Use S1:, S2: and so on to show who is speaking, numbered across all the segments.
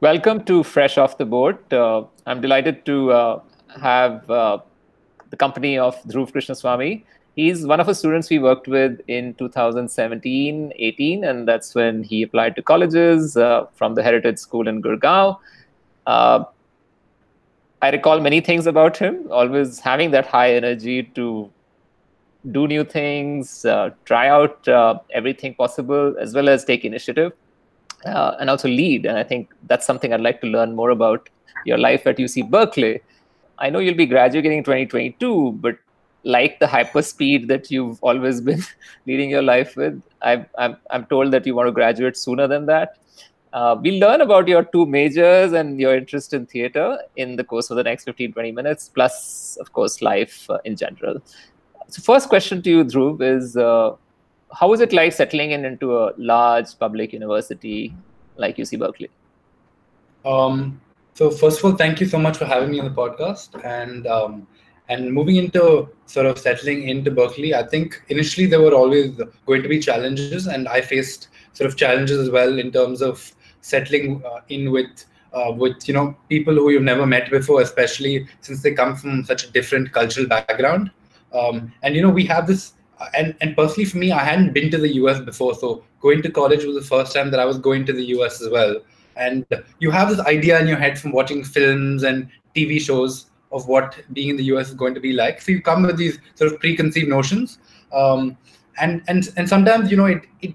S1: Welcome to Fresh Off the Boat. Uh, I'm delighted to uh, have uh, the company of Dhruv Krishnaswamy. He's one of the students we worked with in 2017 18, and that's when he applied to colleges uh, from the Heritage School in Gurgaon. Uh, I recall many things about him, always having that high energy to do new things, uh, try out everything possible, as well as take initiative uh, and also lead. And I think that's something I'd like to learn more about your life at UC Berkeley. I know you'll be graduating in 2022, but like the hyper speed that you've always been leading your life with, i I'm, I'm told that you want to graduate sooner than that. Uh, we'll learn about your two majors and your interest in theater in the course of the next 15, 20 minutes, plus, of course, life uh, in general. So, first question to you, Dhruv, is uh, how was it like settling in into a large public university like UC Berkeley?
S2: Um, so first of all, thank you so much for having me on the podcast. And um, and moving into sort of settling into Berkeley, I think initially there were always going to be challenges, and I faced sort of challenges as well in terms of settling uh, in with uh, with you know people who you've never met before, especially since they come from such a different cultural background. Um, and you know we have this and and personally for me, I hadn't been to the US before, so going to college was the first time that I was going to the US as well. And you have this idea in your head from watching films and TV shows of what being in the US is going to be like. So you come with these sort of preconceived notions, um, and and and sometimes you know it it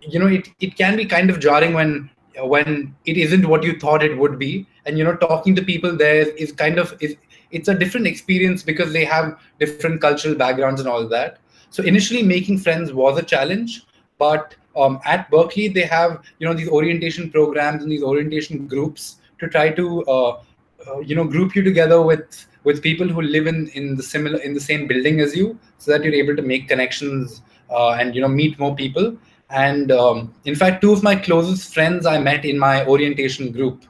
S2: you know it it can be kind of jarring when when it isn't what you thought it would be and you know talking to people there is kind of is it's a different experience because they have different cultural backgrounds and all that so initially, making friends was a challenge, but um, at Berkeley, they have you know these orientation programs and these orientation groups to try to uh, uh, you know group you together with with people who live in in the similar in the same building as you, so that you're able to make connections uh, and you know meet more people. And um, in fact, two of my closest friends I met in my orientation group,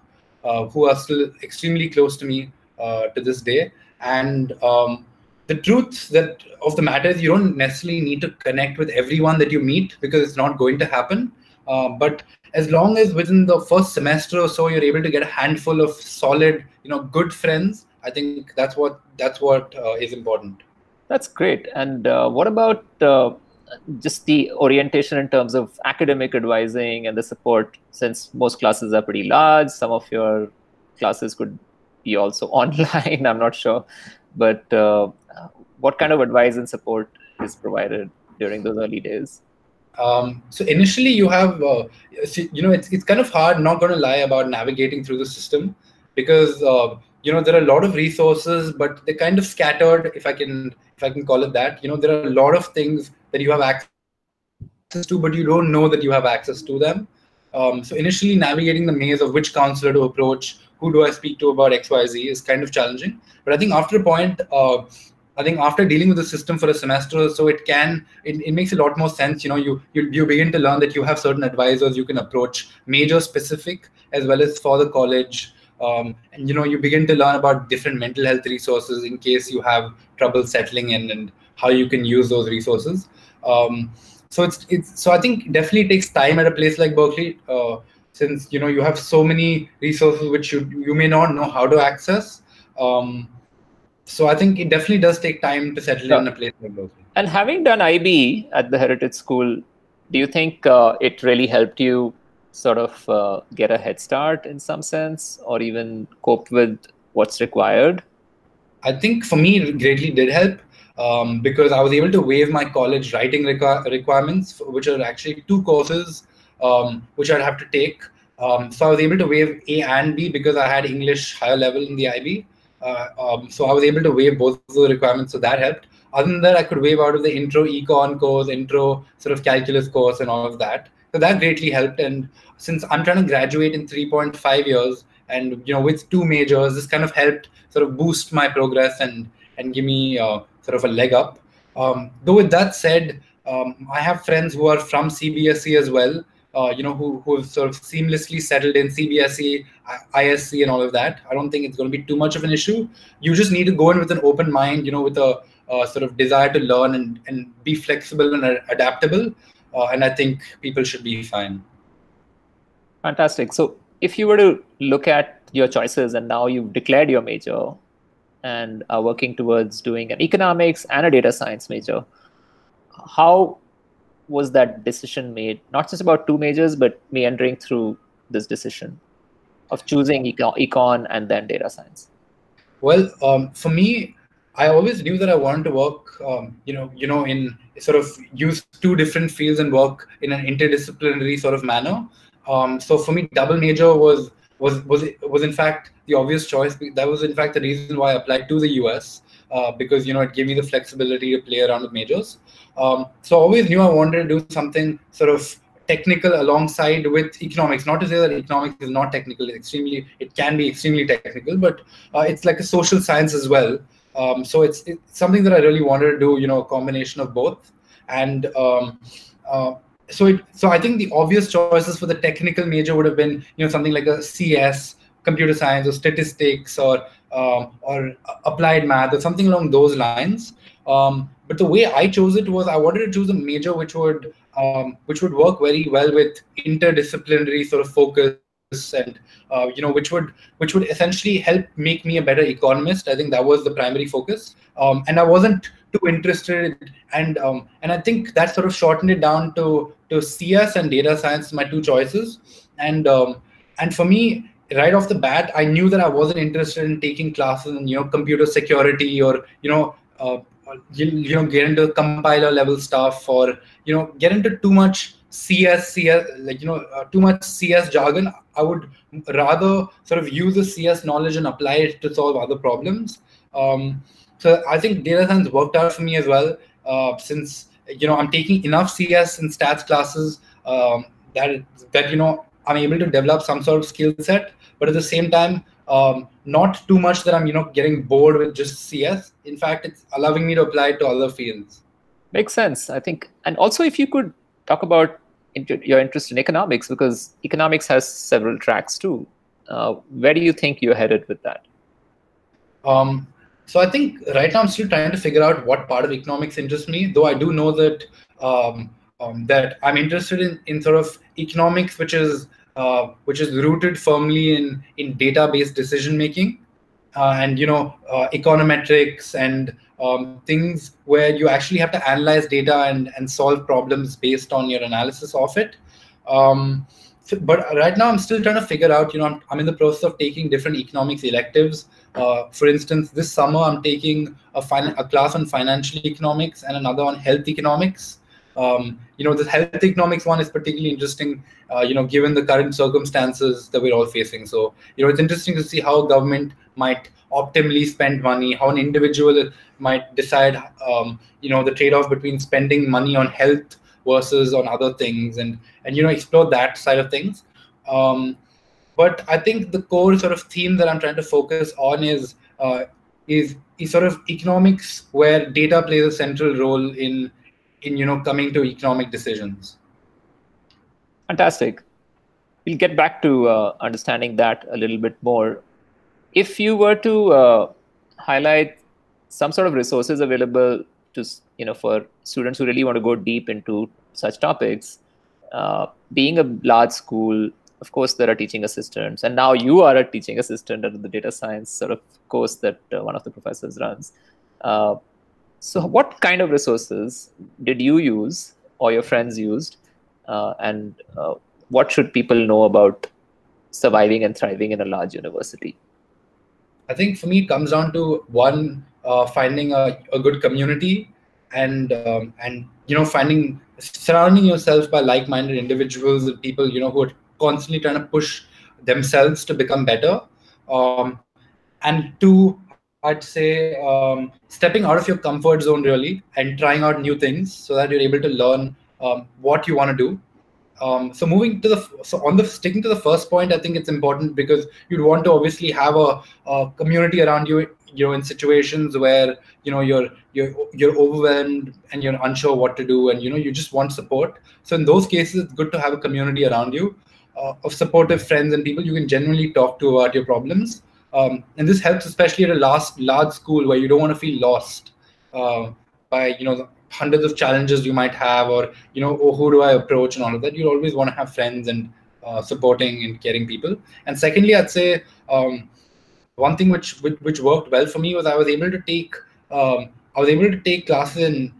S2: uh, who are still extremely close to me uh, to this day. And um, the truth that of the matter is you don't necessarily need to connect with everyone that you meet because it's not going to happen. Uh, but as long as within the first semester or so you're able to get a handful of solid, you know, good friends, I think that's what that's what uh, is important.
S1: That's great. And uh, what about uh, just the orientation in terms of academic advising and the support? Since most classes are pretty large, some of your classes could be also online. I'm not sure, but uh, what kind of advice and support is provided during those early days?
S2: Um, so initially, you have uh, you know it's it's kind of hard. Not going to lie about navigating through the system because uh, you know there are a lot of resources, but they're kind of scattered. If I can if I can call it that, you know there are a lot of things that you have access to, but you don't know that you have access to them. Um, so initially, navigating the maze of which counselor to approach, who do I speak to about X Y Z is kind of challenging. But I think after a point, uh, I think after dealing with the system for a semester or so, it can it, it makes a lot more sense. You know, you, you you begin to learn that you have certain advisors you can approach, major specific as well as for the college. Um, and you know, you begin to learn about different mental health resources in case you have trouble settling in and how you can use those resources. Um, so it's it's so I think definitely takes time at a place like Berkeley. Uh, since you know you have so many resources which you you may not know how to access um, so I think it definitely does take time to settle yeah. in a place like Berkeley.
S1: And having done IB at the Heritage School, do you think uh, it really helped you sort of uh, get a head start in some sense, or even cope with what's required?
S2: I think for me, it greatly did help um, because I was able to waive my college writing requ- requirements, which are actually two courses um, which I'd have to take. Um, so I was able to waive A and B because I had English higher level in the IB. Uh, um, so I was able to waive both of the requirements, so that helped. Other than that, I could waive out of the intro econ course, intro sort of calculus course, and all of that. So that greatly helped. And since I'm trying to graduate in 3.5 years, and you know, with two majors, this kind of helped sort of boost my progress and and give me uh, sort of a leg up. Um, though with that said, um, I have friends who are from CBSE as well, uh, you know, who who have sort of seamlessly settled in CBSE, ISC, and all of that. I don't think it's going to be too much of an issue. You just need to go in with an open mind, you know, with a sort of desire to learn and, and be flexible and adaptable. Uh, and I think people should be fine.
S1: Fantastic. So if you were to look at your choices and now you've declared your major and are working towards doing an economics and a data science major, how was that decision made? Not just about two majors, but meandering through this decision of choosing econ and then data science?
S2: Well, um, for me, I always knew that I wanted to work, um, you know, you know, in sort of use two different fields and work in an interdisciplinary sort of manner. Um, so for me, double major was was was was in fact the obvious choice. That was in fact the reason why I applied to the US uh, because you know it gave me the flexibility to play around with majors. Um, so I always knew I wanted to do something sort of technical alongside with economics. Not to say that economics is not technical; it's extremely it can be extremely technical, but uh, it's like a social science as well. Um, so it's, it's something that I really wanted to do. You know, a combination of both, and um, uh, so it, so I think the obvious choices for the technical major would have been you know something like a CS, computer science, or statistics, or um, or applied math, or something along those lines. Um, but the way I chose it was I wanted to choose a major which would um, which would work very well with interdisciplinary sort of focus and uh, you know which would which would essentially help make me a better economist. I think that was the primary focus, um, and I wasn't too interested and um, and I think that sort of shortened it down to to CS and data science my two choices and um, and for me right off the bat I knew that I wasn't interested in taking classes in you know computer security or you know uh, you, you know get into compiler level stuff or you know get into too much CS CS like you know uh, too much CS jargon. I would rather sort of use the CS knowledge and apply it to solve other problems. Um, so I think data science worked out for me as well, uh, since you know I'm taking enough CS and stats classes um, that that you know I'm able to develop some sort of skill set, but at the same time, um, not too much that I'm you know getting bored with just CS. In fact, it's allowing me to apply it to other fields.
S1: Makes sense, I think. And also, if you could talk about your interest in economics, because economics has several tracks too. Uh, where do you think you're headed with that?
S2: Um, so I think right now I'm still trying to figure out what part of economics interests me. Though I do know that um, um, that I'm interested in in sort of economics, which is uh, which is rooted firmly in in data-based decision making, uh, and you know uh, econometrics and um, things where you actually have to analyze data and and solve problems based on your analysis of it. Um, but right now I'm still trying to figure out. You know, I'm, I'm in the process of taking different economics electives. Uh, for instance, this summer I'm taking a, fin- a class on financial economics and another on health economics. Um, you know, the health economics one is particularly interesting, uh, you know, given the current circumstances that we're all facing. So, you know, it's interesting to see how government might optimally spend money, how an individual might decide, um, you know, the trade-off between spending money on health versus on other things, and and you know, explore that side of things. Um, but I think the core sort of theme that I'm trying to focus on is uh, is is sort of economics where data plays a central role in in you know coming to economic decisions.
S1: Fantastic. We'll get back to uh, understanding that a little bit more. If you were to uh, highlight some sort of resources available to you know for students who really want to go deep into such topics, uh, being a large school of course there are teaching assistants and now you are a teaching assistant at the data science sort of course that uh, one of the professors runs uh, so what kind of resources did you use or your friends used uh, and uh, what should people know about surviving and thriving in a large university
S2: i think for me it comes down to one uh, finding a, a, good community and um, and you know finding surrounding yourself by like-minded individuals and people you know who are constantly trying to push themselves to become better. Um, and two, I'd say um, stepping out of your comfort zone really and trying out new things so that you're able to learn um, what you want to do. Um, so moving to the so on the sticking to the first point, I think it's important because you'd want to obviously have a, a community around you. You know, in situations where you know you're you're you're overwhelmed and you're unsure what to do, and you know you just want support. So in those cases, it's good to have a community around you uh, of supportive friends and people you can genuinely talk to about your problems. Um, and this helps especially at a large, large school where you don't want to feel lost uh, by you know hundreds of challenges you might have or you know oh, who do i approach and all of that you'll always want to have friends and uh, supporting and caring people. And secondly, I'd say um, one thing which, which, which worked well for me was I was able to take um, I was able to take classes in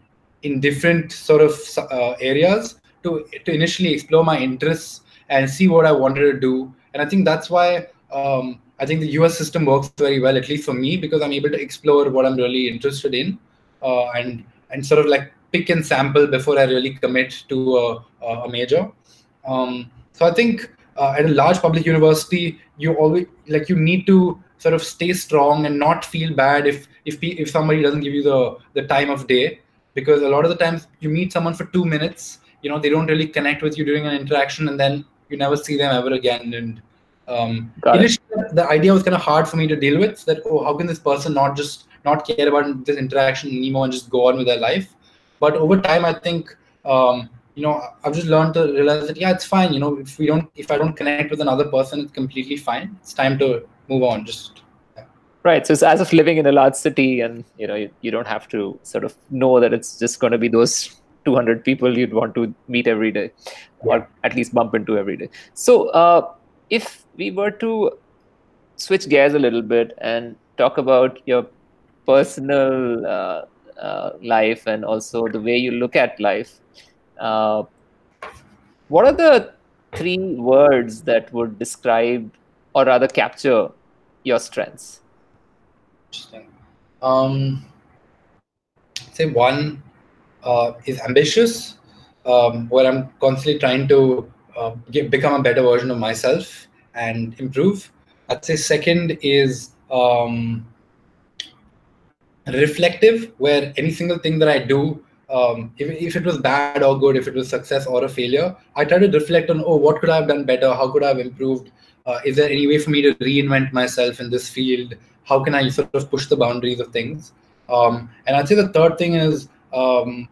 S2: in different sort of uh, areas to to initially explore my interests and see what I wanted to do. And I think that's why um, I think the US system works very well, at least for me, because I'm able to explore what I'm really interested in uh, and and sort of like pick and sample before I really commit to a, a major. Um, so I think uh, at a large public university, you always like you need to sort of stay strong and not feel bad if if if somebody doesn't give you the the time of day because a lot of the times you meet someone for two minutes you know they don't really connect with you during an interaction and then you never see them ever again and um, initially the idea was kind of hard for me to deal with that oh how can this person not just not care about this interaction anymore and just go on with their life? But over time i think um, you know i've just learned to realize that yeah it's fine you know if we don't if i don't connect with another person it's completely fine. It's time to move on just
S1: right so it's as if living in a large city and you know you, you don't have to sort of know that it's just going to be those 200 people you'd want to meet every day yeah. or at least bump into every day. So uh, if we were to switch gears a little bit and talk about your personal uh, uh, life and also the way you look at life uh, what are the three words that would describe or rather capture your strengths
S2: Interesting. Um, say one uh, is ambitious, um, where I'm constantly trying to uh, get, become a better version of myself and improve. I'd say second is um, reflective, where any single thing that I do, um, if, if it was bad or good, if it was success or a failure, I try to reflect on, oh, what could I have done better? How could I have improved? Uh, is there any way for me to reinvent myself in this field? how can I sort of push the boundaries of things? Um, and I'd say the third thing is um,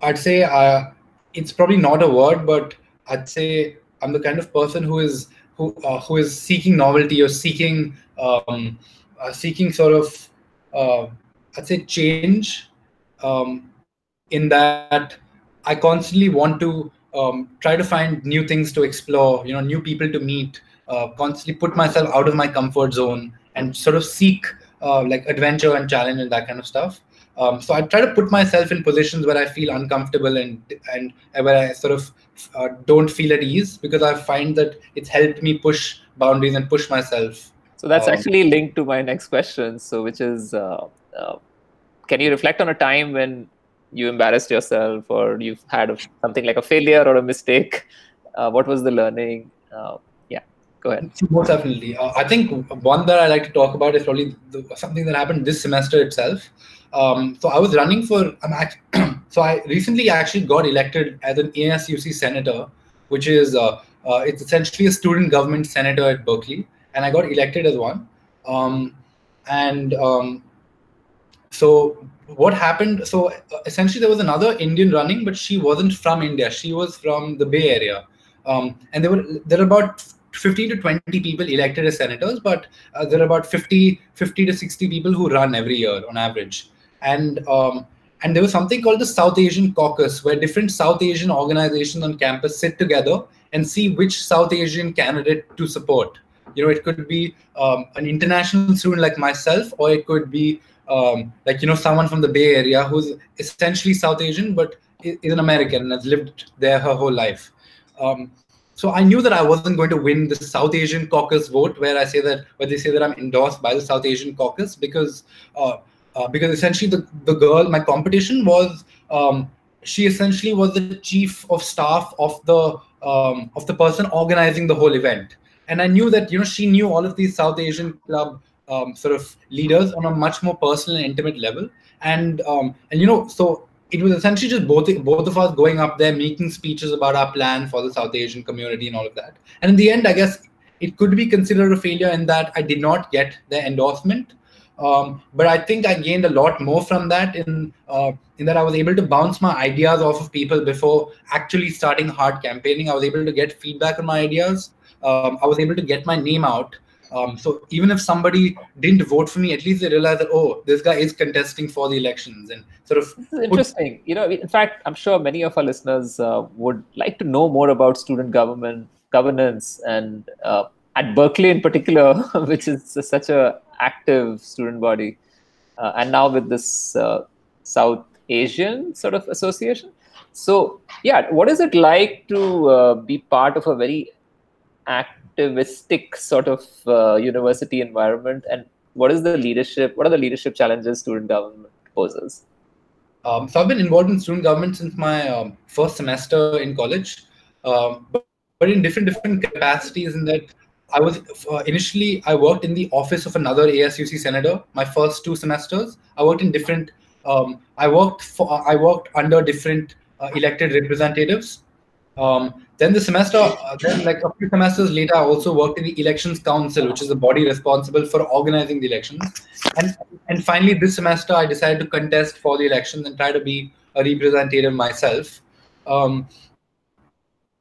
S2: I'd say uh, it's probably not a word, but I'd say I'm the kind of person who is who uh, who is seeking novelty or seeking um, uh, seeking sort of uh, I'd say change um, in that I constantly want to um, try to find new things to explore, you know, new people to meet, uh, constantly put myself out of my comfort zone and sort of seek uh, like adventure and challenge and that kind of stuff. Um, so I try to put myself in positions where I feel uncomfortable and and where I sort of uh, don't feel at ease because I find that it's helped me push boundaries and push myself.
S1: So that's um, actually linked to my next question. So which is, uh, uh can you reflect on a time when you embarrassed yourself or you've had a, something like a failure or a mistake? Uh, what was the learning? Uh, go ahead.
S2: Most definitely. Uh, I think one that I like to talk about is probably the, something that happened this semester itself. Um, so I was running for, I'm so I recently actually got elected as an ASUC senator, which is uh, uh, it's essentially a student government senator at Berkeley, and I got elected as one. Um, and um, so what happened? So essentially, there was another Indian running, but she wasn't from India. She was from the Bay Area, um, and there were there are about 15 to 20 people elected as senators, but uh, there are about 50, 50 to 60 people who run every year on average. And um, and there was something called the South Asian Caucus, where different South Asian organizations on campus sit together and see which South Asian candidate to support. You know, it could be um, an international student like myself, or it could be um, like you know someone from the Bay Area who's essentially South Asian but is an American and has lived there her whole life. Um, so I knew that I wasn't going to win the South Asian caucus vote, where I say that where they say that I'm endorsed by the South Asian caucus, because uh, uh, because essentially the the girl, my competition was um, she essentially was the chief of staff of the um, of the person organizing the whole event, and I knew that you know she knew all of these South Asian club um, sort of leaders on a much more personal and intimate level, and um, and you know so it was essentially just both both of us going up there making speeches about our plan for the South Asian community and all of that. And in the end, I guess it could be considered a failure in that I did not get the endorsement. Um, but I think I gained a lot more from that in uh, in that I was able to bounce my ideas off of people before actually starting hard campaigning. I was able to get feedback on my ideas. Um, I was able to get my name out um, so even if somebody didn't vote for me, at least they realize that oh, this guy is contesting for the elections, and sort of.
S1: This is interesting. you know, in fact, I'm sure many of our listeners uh, would like to know more about student government governance and uh, at Berkeley in particular, which is such a active student body, uh, and now with this uh, South Asian sort of association. So yeah, what is it like to uh, be part of a very activistic sort of uh, university environment, and what is the leadership? What are the leadership challenges student government poses?
S2: Um, so I've been involved in student government since my um, first semester in college, um, but, but, in different different capacities. In that, I was uh, initially I worked in the office of another ASUC senator. My first two semesters, I worked in different. Um, I worked for I worked under different uh, elected representatives. Um, then the semester, uh, then like a few semesters later, I also worked in the Elections Council, which is the body responsible for organizing the elections. And and finally, this semester, I decided to contest for the elections and try to be a representative myself. Um,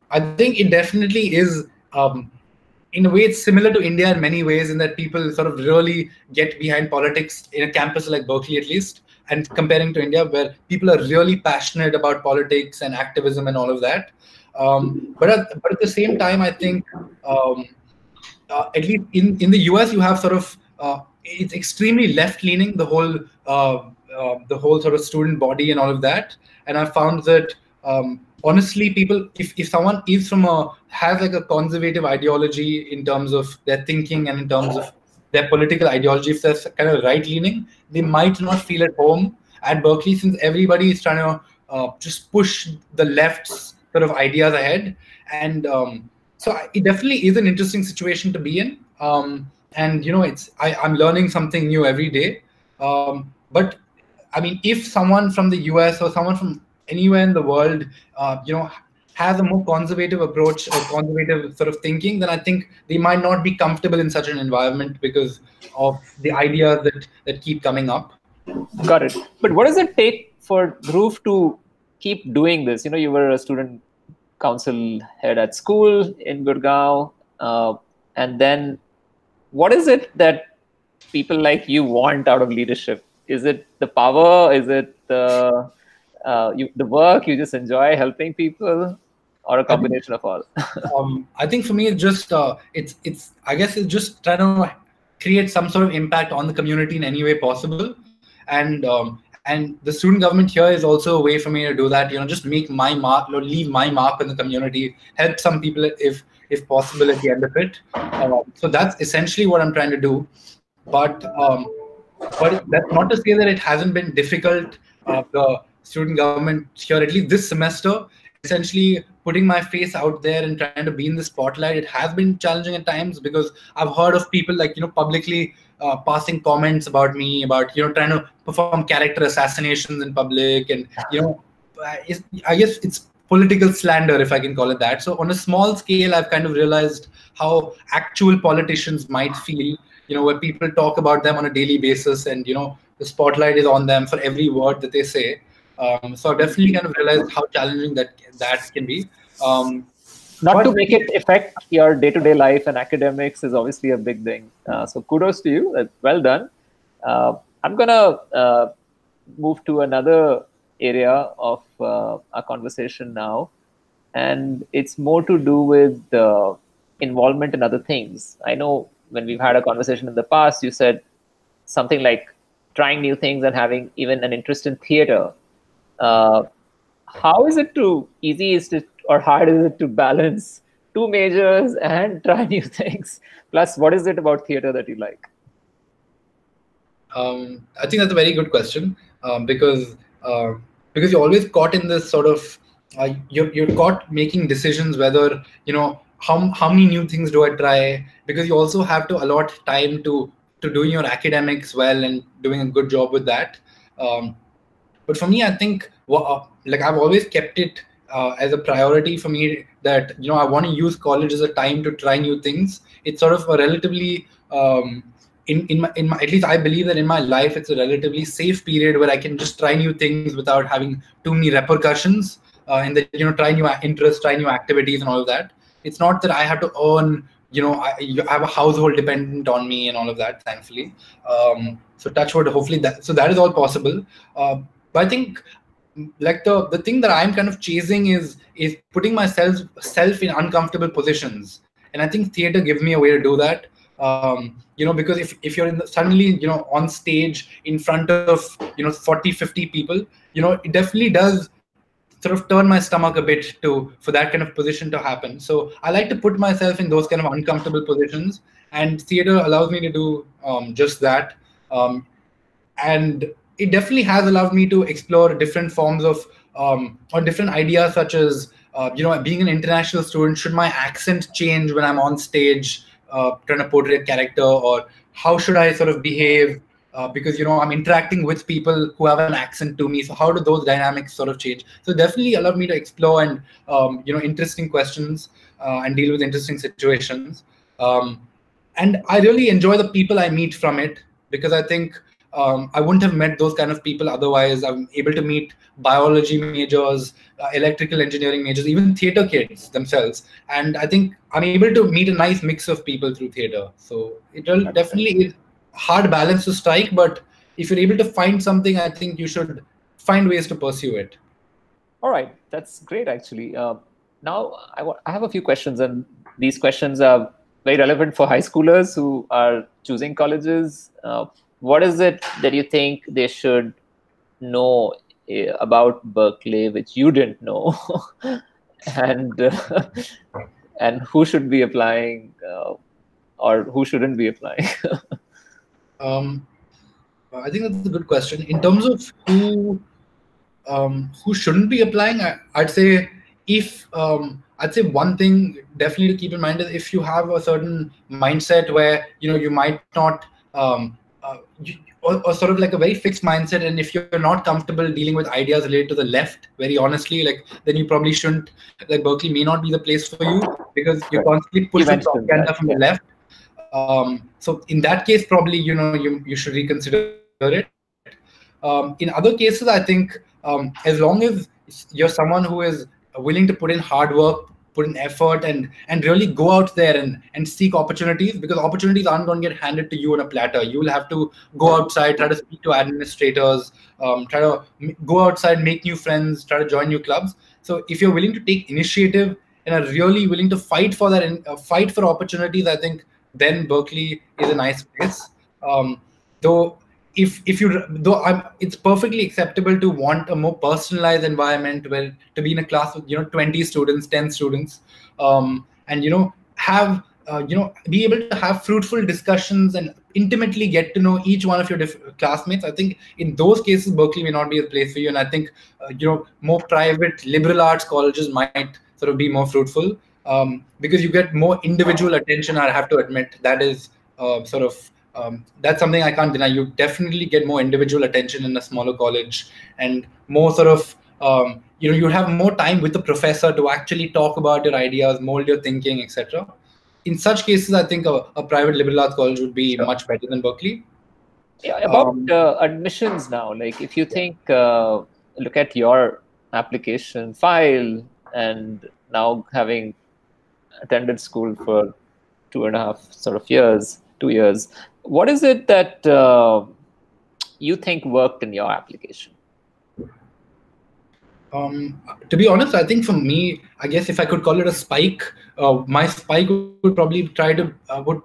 S2: I think it definitely is. Um, in a way, it's similar to India in many ways, in that people sort of really get behind politics in a campus like Berkeley, at least, and comparing to India, where people are really passionate about politics and activism and all of that. Um, but at, but at the same time, I think um, uh, at least in in the US, you have sort of uh, it's extremely left leaning the whole uh, uh, the whole sort of student body and all of that. And I found that um, honestly, people if if someone is from a has like a conservative ideology in terms of their thinking and in terms of their political ideology, if they're kind of right leaning, they might not feel at home at Berkeley since everybody is trying to uh, just push the left's sort of ideas ahead. And um, so it definitely is an interesting situation to be in. Um, and you know, it's I, I'm learning something new every day. Um, but I mean, if someone from the US or someone from anywhere in the world, uh, you know, has a more conservative approach or conservative sort of thinking, then I think they might not be comfortable in such an environment because of the ideas that that keep coming up.
S1: Got it. But what does it take for Dhruv to keep doing this? You know, you were a student council head at school in Gurgaon, uh, and then what is it that people like you want out of leadership? Is it the power? Is it the uh, you, the work you just enjoy helping people, or a combination of all?
S2: um, I think for me, it's just uh, it's it's I guess it's just trying to create some sort of impact on the community in any way possible, and um, and the student government here is also a way for me to do that you know just make my mark or leave my mark in the community help some people if if possible at the end of it. Um, so that's essentially what i'm trying to do. But um, but that's not to say that it hasn't been difficult uh, the student government here at least this semester essentially putting my face out there and trying to be in the spotlight. It has been challenging at times because i've heard of people like you know publicly uh, passing comments about me about you know trying to perform character assassinations in public and you know i guess it's political slander if i can call it that. So on a small scale i've kind of realized how actual politicians might feel you know where people talk about them on a daily basis and you know the spotlight is on them for every word that they say um, so definitely kind of realized how challenging that that can be. Um,
S1: not to make it affect your day-to-day life and academics is obviously a big thing. Uh, so kudos to you. Uh, well done. Uh, i'm gonna uh, move to another area of uh, our conversation now. And it's more to do with involvement in other things. I know when we've had a conversation in the past you said something like trying new things and having even an interest in theater uh, how is it too easy is it or hard is it to balance two majors and try new things? Plus, what is it about theater that you like?
S2: Um, I think that's a very good question um, because uh, because you're always caught in this sort of uh, you're you're caught making decisions whether you know how how many new things do I try because you also have to allot time to to doing your academics well and doing a good job with that. Um, but for me, I think well, like I've always kept it uh, as a priority for me that you know I want to use college as a time to try new things. It's sort of a relatively um, in in my in my at least I believe that in my life it's a relatively safe period where I can just try new things without having too many repercussions. Uh, and that you know try new interests, try new activities, and all of that. It's not that I have to earn you know I, I, have a household dependent on me and all of that thankfully um, so touch wood hopefully that so that is all possible uh, but i think like the the thing that i'm kind of chasing is is putting myself self in uncomfortable positions. And i think theater gives me a way to do that. Um, you know because if, if you're in the, suddenly you know on stage in front of you know 40 50 people you know it definitely does sort of turn my stomach a bit to for that kind of position to happen. So i like to put myself in those kind of uncomfortable positions. And theater allows me to do um, just that. Um, and it definitely has allowed me to explore different forms of um, or different ideas such as uh, you know being an international student should my accent change when i'm on stage uh, trying to portray a character or how should i sort of behave? Uh, because you know i'm interacting with people who have an accent to me. So how do those dynamics sort of change? So definitely allowed me to explore and um, you know interesting questions uh, and deal with interesting situations. Um, and i really enjoy the people i meet from it because i think um, I wouldn't have met those kind of people otherwise. I'm able to meet biology majors, uh, electrical engineering majors, even theater kids themselves. And I think I'm able to meet a nice mix of people through theater. So it will definitely is hard balance to strike, but if you're able to find something, I think you should find ways to pursue it.
S1: All right, that's great actually. Uh, now I, w- I have a few questions, and these questions are very relevant for high schoolers who are choosing colleges. Uh, what is it that you think they should know uh, about Berkeley which you didn't know, and uh, and who should be applying uh, or who shouldn't be applying?
S2: um, I think that's a good question. In terms of who um, who shouldn't be applying, I, would say if um, I'd say one thing definitely to keep in mind is if you have a certain mindset where you know you might not um, uh, or, or, sort of like a very fixed mindset and if you're not comfortable dealing with ideas related to the left very honestly like then you probably shouldn't like berkeley may not be the place for you because you're constantly pushing propaganda from the left. Um, so in that case probably you know you, you should reconsider it. Um, in other cases i think um, as long as you're someone who is willing to put in hard work put in effort and and really go out there and and seek opportunities because opportunities aren't going to get handed to you on a platter. You will have to go outside try to speak to administrators um, try to go outside make new friends try to join new clubs. So if you're willing to take initiative and are really willing to fight for that and uh, fight for opportunities i think then berkeley is a nice place. Um, though if if you though I'm, it's perfectly acceptable to want a more personalized environment where to be in a class with you know 20 students 10 students um, and you know have uh, you know be able to have fruitful discussions and intimately get to know each one of your classmates. I think in those cases berkeley may not be a place for you and i think uh, you know more private liberal arts colleges might sort of be more fruitful um, because you get more individual attention i have to admit. That is uh, sort of um, that's something I can't deny. You definitely get more individual attention in a smaller college and more sort of, um, you know, you have more time with the professor to actually talk about your ideas, mold your thinking, etc. In such cases, I think a, a, private liberal arts college would be much better than Berkeley.
S1: Yeah, about um, uh, admissions now, like if you think, uh, look at your application file and now having attended school for two and a half sort of years, two years, what is it that uh, you think worked in your application?
S2: Um, to be honest, I think for me, I guess if I could call it a spike, uh, my spike would probably try to uh, would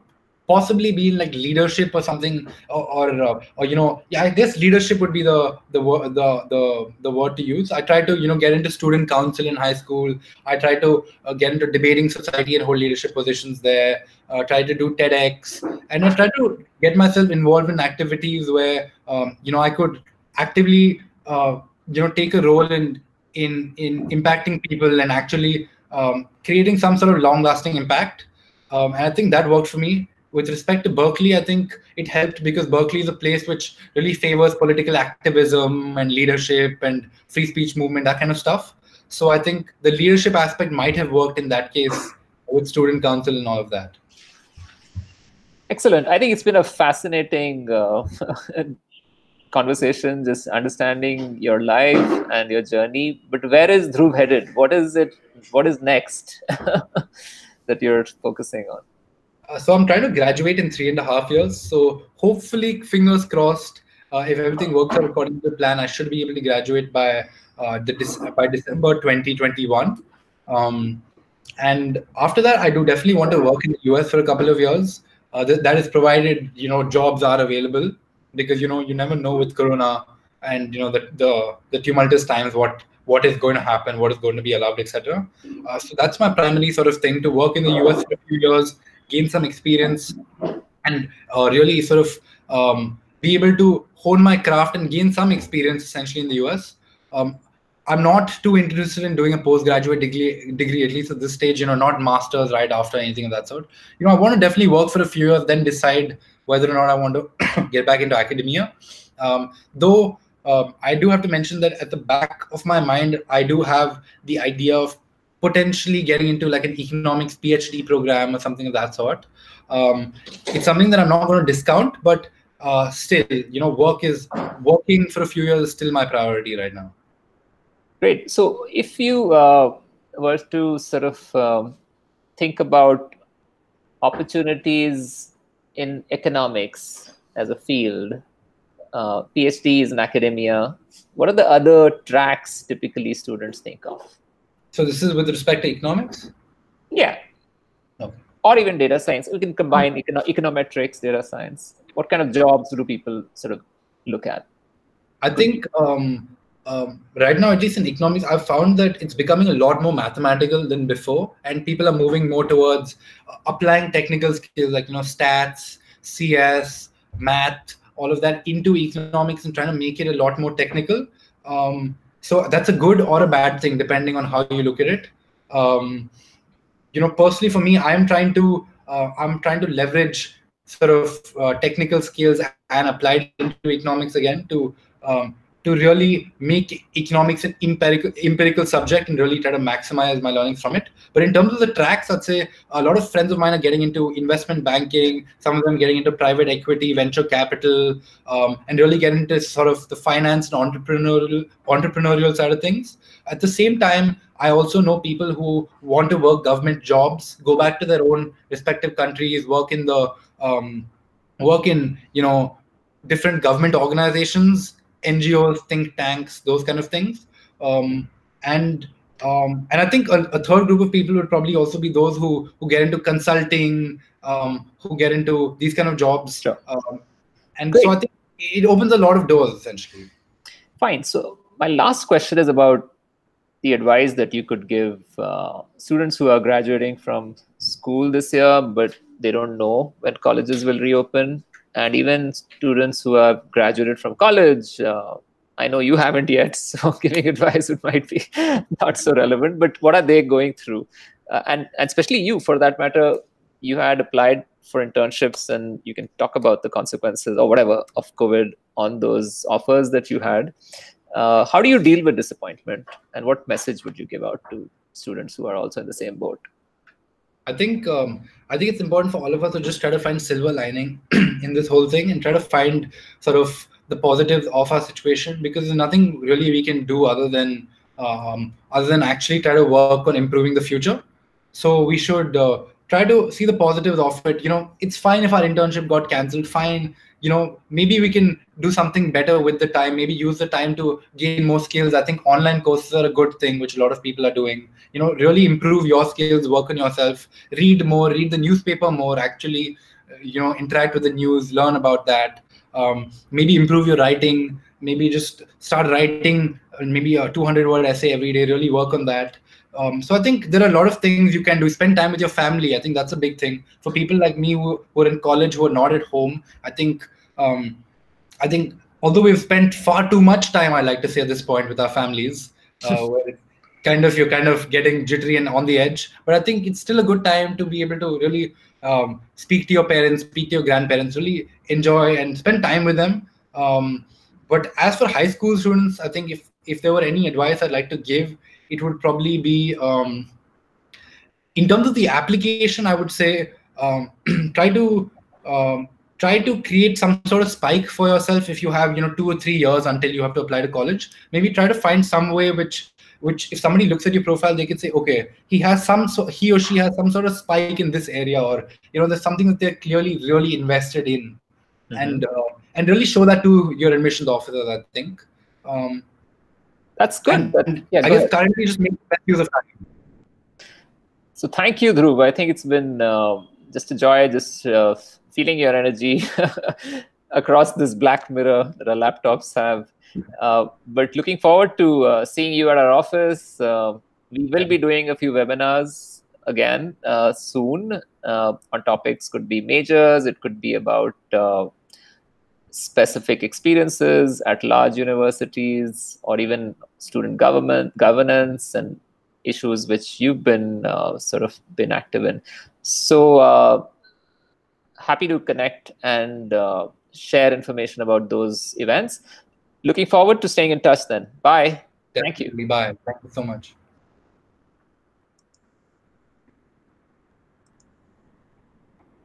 S2: possibly be in like leadership or something or or, uh, or, you know yeah i guess leadership would be the the the the the word to use. I try to you know get into student council in high school. I try to uh, get into debating society and hold leadership positions there. Uh, try to do tedx. And i try to get myself involved in activities where um, you know i could actively uh, you know take a role in in in impacting people and actually um, creating some sort of long lasting impact. Um, and i think that worked for me with respect to Berkeley, I think it helped because Berkeley is a place which really favors political activism and leadership and free speech movement, that kind of stuff. So I think the leadership aspect might have worked in that case with student council and all of that.
S1: Excellent. I think it's been a fascinating uh, conversation, just understanding your life and your journey. But where is Dhruv headed? What is it? What is next that you're focusing on?
S2: Uh, so I'm trying to graduate in three and a half years. So hopefully, fingers crossed, uh, if everything works out according to the plan, I should be able to graduate by uh, the, by December 2021. Um, and after that, I do definitely want to work in the US for a couple of years. Th- that is provided, you know, jobs are available because you know you never know with Corona and you know the the, the tumultuous times what what is going to happen, what is going to be allowed, etc. Uh, so that's my primary sort of thing to work in the US for a few years, gain some experience, and uh, really sort of um, be able to hone my craft and gain some experience essentially in the US. Um, I'm not too interested in doing a postgraduate degree, degree at least at this stage. You know, not masters right after anything of that sort. You know, I want to definitely work for a few years, then decide whether or not I want to get back into academia. Um, though uh, I do have to mention that at the back of my mind, I do have the idea of potentially getting into like an economics PhD program or something of that sort. Um, it's something that I'm not going to discount, but uh, still, you know, work is working for a few years is still my priority right now.
S1: Great. So, if you uh, were to sort of um, think about opportunities in economics as a field, uh, PhDs in academia, what are the other tracks typically students think of?
S2: So, this is with respect to economics?
S1: Yeah. Okay. Or even data science. We can combine econo- econometrics, data science. What kind of jobs do people sort of look at?
S2: I think um, um, right now, at least in economics, I've found that it's becoming a lot more mathematical than before, and people are moving more towards uh, applying technical skills like you know stats, CS, math, all of that into economics and trying to make it a lot more technical. Um, so that's a good or a bad thing depending on how you look at it. Um, you know, personally for me, I'm trying to uh, I'm trying to leverage sort of uh, technical skills and apply it into economics again to um, to really make economics an empirical empirical subject and really try to maximize my learnings from it. But in terms of the tracks, I'd say a lot of friends of mine are getting into investment banking. Some of them getting into private equity, venture capital, um, and really getting into sort of the finance and entrepreneurial entrepreneurial side of things. At the same time, I also know people who want to work government jobs, go back to their own respective countries, work in the um, work in you know different government organizations NGOs, think tanks, those kind of things. Um, and um, and I think a, a, third group of people would probably also be those who who get into consulting, um, who get into these kind of jobs. Sure. Um, and Great. so I think it opens a lot of doors essentially.
S1: Fine. So my last question is about the advice that you could give uh, students who are graduating from school this year, but they don't know when colleges will reopen and even students who have graduated from college uh, i know you haven't yet so giving advice it might be not so relevant but what are they going through? Uh, and, and especially you for that matter you had applied for internships and you can talk about the consequences or whatever of covid on those offers that you had. Uh, how do you deal with disappointment? And what message would you give out to students who are also in the same boat
S2: I think um, I think it's important for all of us to just try to find silver lining in this whole thing and try to find sort of the positives of our situation because there's nothing really we can do other than um, other than actually try to work on improving the future. So we should uh, try to see the positives of it. You know, it's fine if our internship got cancelled. Fine, you know maybe we can do something better with the time maybe use the time to gain more skills i think online courses are a good thing which a lot of people are doing you know really improve your skills work on yourself read more read the newspaper more actually uh, you know interact with the news learn about that um, maybe improve your writing maybe just start writing uh, maybe a 200 word essay every day really work on that um, so I think there are a lot of things you can do. Spend time with your family. I think that's a big thing for people like me who, who are in college who are not at home. I think um, I think although we've spent far too much time, I like to say at this point with our families, uh, where kind of you're kind of getting jittery and on the edge. But I think it's still a good time to be able to really um, speak to your parents, speak to your grandparents, really enjoy and spend time with them. Um, but as for high school students, I think if if there were any advice I'd like to give, it would probably be um, in terms of the application. I would say um, try to um, try to create some sort of spike for yourself if you have you know two or three years until you have to apply to college. Maybe try to find some way which which if somebody looks at your profile they can say okay he has some so he or she has some sort of spike in this area or you know there's something that they're clearly really invested in mm-hmm. and uh, and really show that to your admissions officers i think um,
S1: That's good.
S2: And,
S1: But, yeah,
S2: I
S1: go
S2: guess
S1: ahead.
S2: currently just make the best use of time.
S1: So thank you, Dhruv. I think it's been uh, just a joy, just uh, feeling your energy across this black mirror that our laptops have. Uh, but looking forward to uh, seeing you at our office. Uh, we will be doing a few webinars again soon on topics. Could be majors. It could be about specific experiences at large universities, or even student government governance and issues which you've been uh, sort of been active in. So uh, happy to connect and uh, share information about those events. Looking forward to staying in touch then. Bye. Thank you.
S2: Definitely. Bye. Thank you so much.